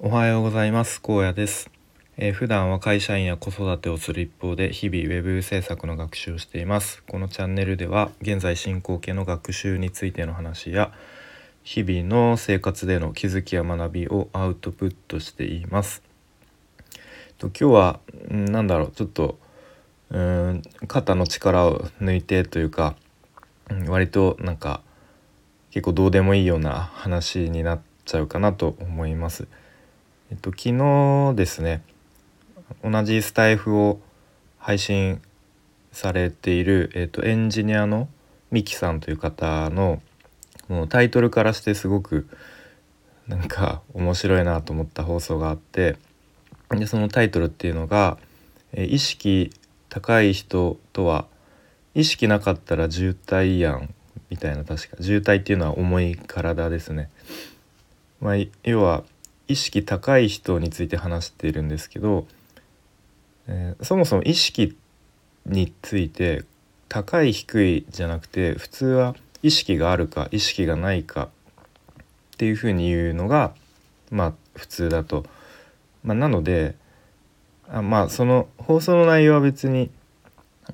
おはようございます。高野です、えー、普段は会社員や子育てをする一方で日々ウェブ制作の学習をしています。このチャンネルでは現在進行形の学習についての話や日々の生活での気づきや学びをアウトプットしています。と今日は何だろうちょっとうん肩の力を抜いてというか割となんか結構どうでもいいような話になっちゃうかなと思います。えっと、昨日ですね同じスタイフを配信されている、えっと、エンジニアのミキさんという方のもうタイトルからしてすごくなんか面白いなと思った放送があってでそのタイトルっていうのが「え意識高い人とは意識なかったら渋滞やん」みたいな確か渋滞っていうのは重い体ですね。まあ、要は意識高い人について話しているんですけど、えー、そもそも意識について高い低いじゃなくて普通は意識があるか意識がないかっていうふうに言うのがまあ普通だと。まあ、なのであまあその放送の内容は別に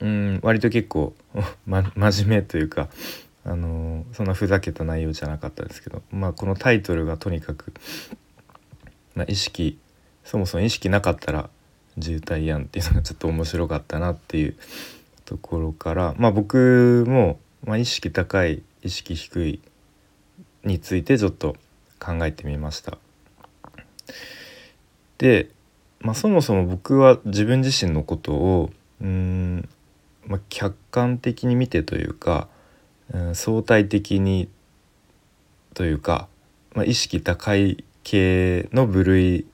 うん割と結構、真面目というかあのそんなふざけた内容じゃなかったですけど、まあ、このタイトルがとにかくまあ、意識そもそも意識なかったら渋滞やんっていうのがちょっと面白かったなっていうところからまあ僕も、まあ、意識高い意識低いについてちょっと考えてみました。で、まあ、そもそも僕は自分自身のことをうん、まあ、客観的に見てというか、うん、相対的にというか、まあ、意識高い系の部類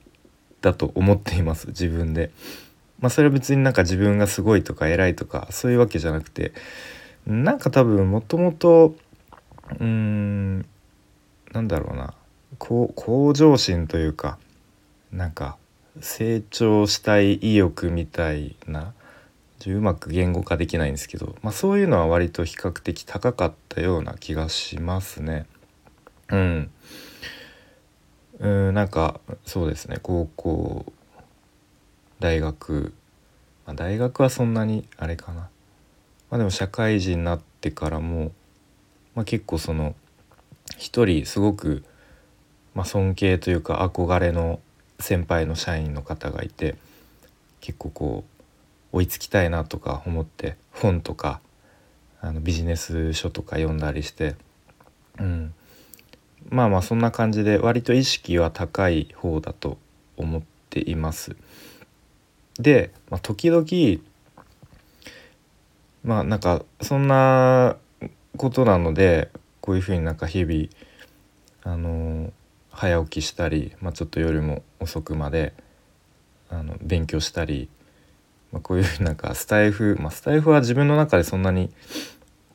だと思っています自分で。まあそれは別になんか自分がすごいとか偉いとかそういうわけじゃなくてなんか多分もともとうーんなんだろうな向上心というかなんか成長したい意欲みたいなうまく言語化できないんですけど、まあ、そういうのは割と比較的高かったような気がしますね。うん、うんなんかそうですね高校大学、まあ、大学はそんなにあれかな、まあ、でも社会人になってからも、まあ、結構その一人すごく、まあ、尊敬というか憧れの先輩の社員の方がいて結構こう追いつきたいなとか思って本とかあのビジネス書とか読んだりして、うん、まあまあそんな感じで割と意識は高い方だと思っています。で、まあ、時々まあなんかそんなことなのでこういうふうになんか日々あの早起きしたり、まあ、ちょっと夜も遅くまであの勉強したり、まあ、こういうふうになんかスタイフ、まあ、スタイフは自分の中でそんなに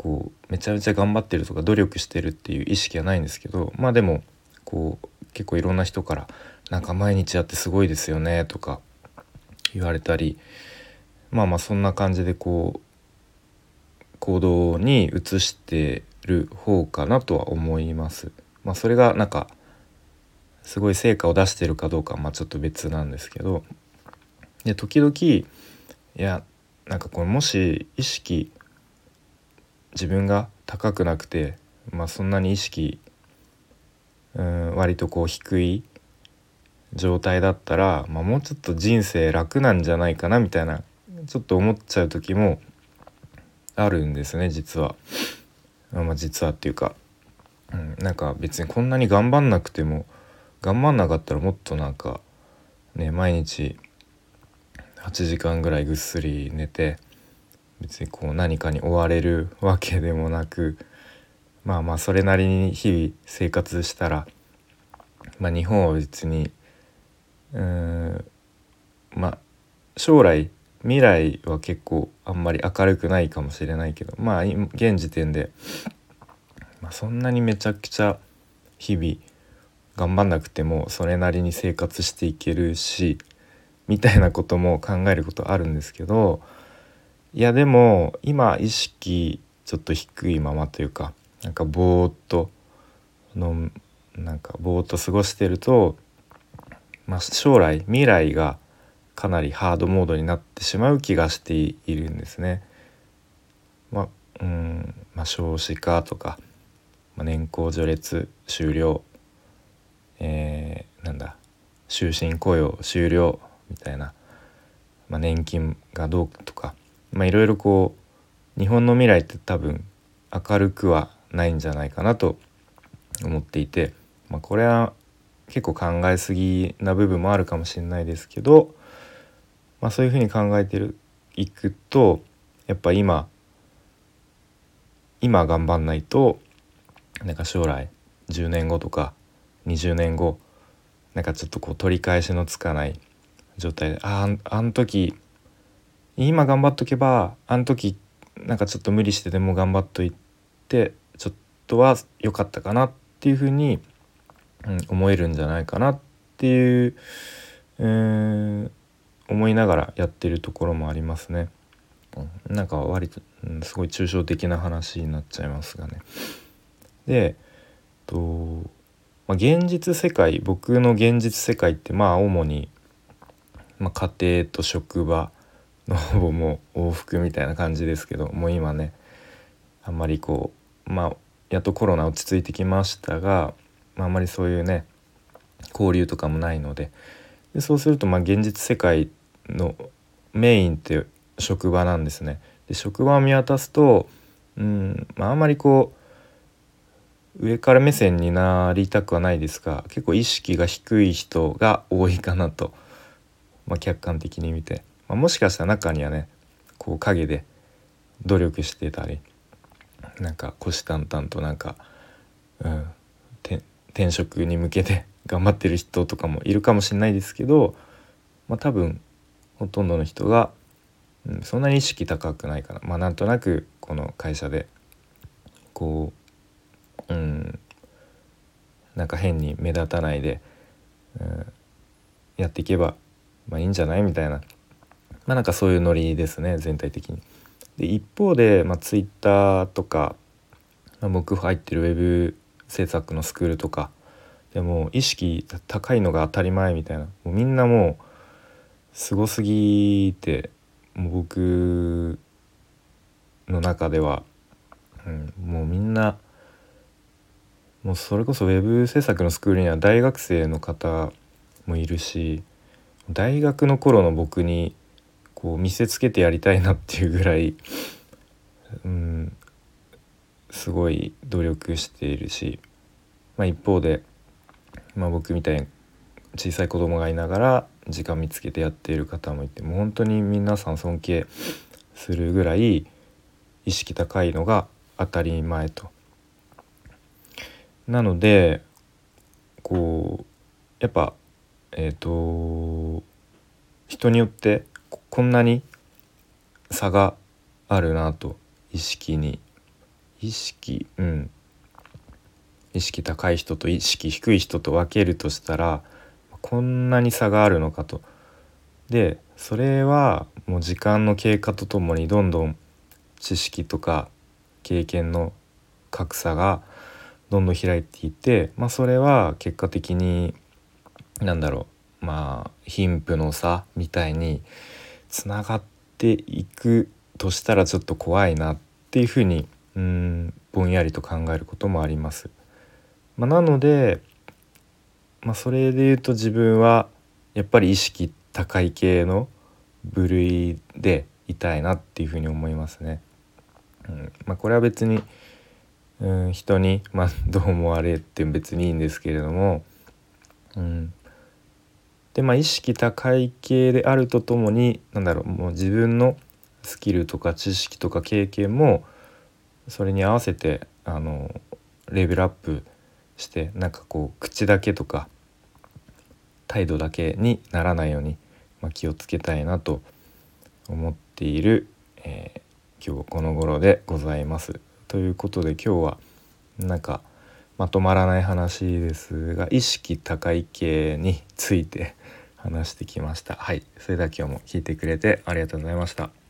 こうめちゃめちゃ頑張ってるとか努力してるっていう意識はないんですけどまあでもこう結構いろんな人から「なんか毎日やってすごいですよね」とか言われたりまあまあそんな感じでこう行動に移してる方かなとは思います。まあ、それがなんかすごい成果を出してるかどうかはまあちょっと別なんですけどで時々いやなんかこれもし意識自分が高くなくて、まあ、そんなに意識うん割とこう低い状態だったら、まあ、もうちょっと人生楽なんじゃないかなみたいなちょっと思っちゃう時もあるんですね実は。まあ、実はっていうか、うん、なんか別にこんなに頑張んなくても頑張んなかったらもっとなんかね毎日8時間ぐらいぐっすり寝て別にこう何かに追われるわけでもなくまあまあそれなりに日々生活したら、まあ、日本は別にうんまあ将来未来は結構あんまり明るくないかもしれないけどまあ現時点で、まあ、そんなにめちゃくちゃ日々頑張んなくてもそれなりに生活していけるしみたいなことも考えることあるんですけどいやでも今意識ちょっと低いままというかなんかぼーっとのなんかぼーっと過ごしてるとまあ、将来未来がかなりハードモードになってしまう気がしているんですね。まあうんまあ、少子化とか、まあ、年功序列終了、えー、なんだ終身雇用終了みたいな、まあ、年金がどうとか、まあ、いろいろこう日本の未来って多分明るくはないんじゃないかなと思っていて、まあ、これは結構考えすぎな部分もあるかもしれないですけど、まあ、そういうふうに考えてるいくとやっぱ今今頑張んないとなんか将来10年後とか20年後なんかちょっとこう取り返しのつかない状態であああん時今頑張っとけばあん時なんかちょっと無理してでも頑張っといてちょっとは良かったかなっていうふうに、うん、思えるんじゃないかなっていう、えー、思いながらやってるところもありますね。うん、なんか割と、うん、すごい抽象的な話になっちゃいますがね。でと、まあ、現実世界僕の現実世界ってまあ主に、まあ、家庭と職場のほぼもう往復みたいな感じですけどもう今ねあんまりこうまあやっとコロナ落ち着いてきましたが、まあ、あんまりそういうね交流とかもないのででそうするとまあ現実世界のメインって職場なんですね。で職場を見渡すと、うんまあ、あんまりこう上から目線になりたくはないですが結構意識が低い人が多いかなと、まあ、客観的に見て、まあ、もしかしたら中にはねこう陰で努力してたりなんか虎視眈々となんか、うん、転職に向けて 頑張ってる人とかもいるかもしれないですけど、まあ、多分ほとんどの人が、うん、そんなに意識高くないかな。まあなんとなくこの会社でこううんなんか変に目立たないで、うん、やっていけばまあいいんじゃない？みたいなまあなんかそういうノリですね全体的に。で一方で、まあ、Twitter とか、まあ、僕入ってるウェブ制作のスクールとかでも意識高いのが当たり前みたいなもうみんなもうすごすぎてもう僕の中では、うん、もうみんなもうそれこそウェブ制作のスクールには大学生の方もいるし大学の頃の僕にこう見せつけてやりたいなっていうぐらい、うん、すごい努力しているし、まあ、一方で、まあ、僕みたいに小さい子供がいながら時間見つけてやっている方もいてもう本当に皆さん尊敬するぐらい意識高いのが当たり前と。なのでこうやっぱえっ、ー、と人によってこんなに差があるなと意識に。意識うん。意識高い人と意識低い人と分けるとしたらこんなに差があるのかと。でそれはもう時間の経過とともにどんどん知識とか経験の格差がどんどん開いていて、まあ、それは結果的に何だろう。まあ貧富の差みたいにつながっていくとしたらちょっと怖いなっていうふうにうんぼんやりと考えることもあります。まあ、なのでまあ、それで言うと自分はやっぱり意識高い系の部類でいたいなっていうふうに思いますね。うんまあ、これは別に、うん、人に、まあ、どう思われって別にいいんですけれども、うん、でまあ意識高い系であるとともに何だろうもう自分のスキルとか知識とか経験もそれに合わせてあのレベルアップしてなんかこう口だけとか態度だけにならないように、まあ、気をつけたいなと思っている、えー、今日この頃でございます。ということで今日はなんかまとまらない話ですが意識高い系について話してきました。はい、それでは今日も聞いてくれてありがとうございました。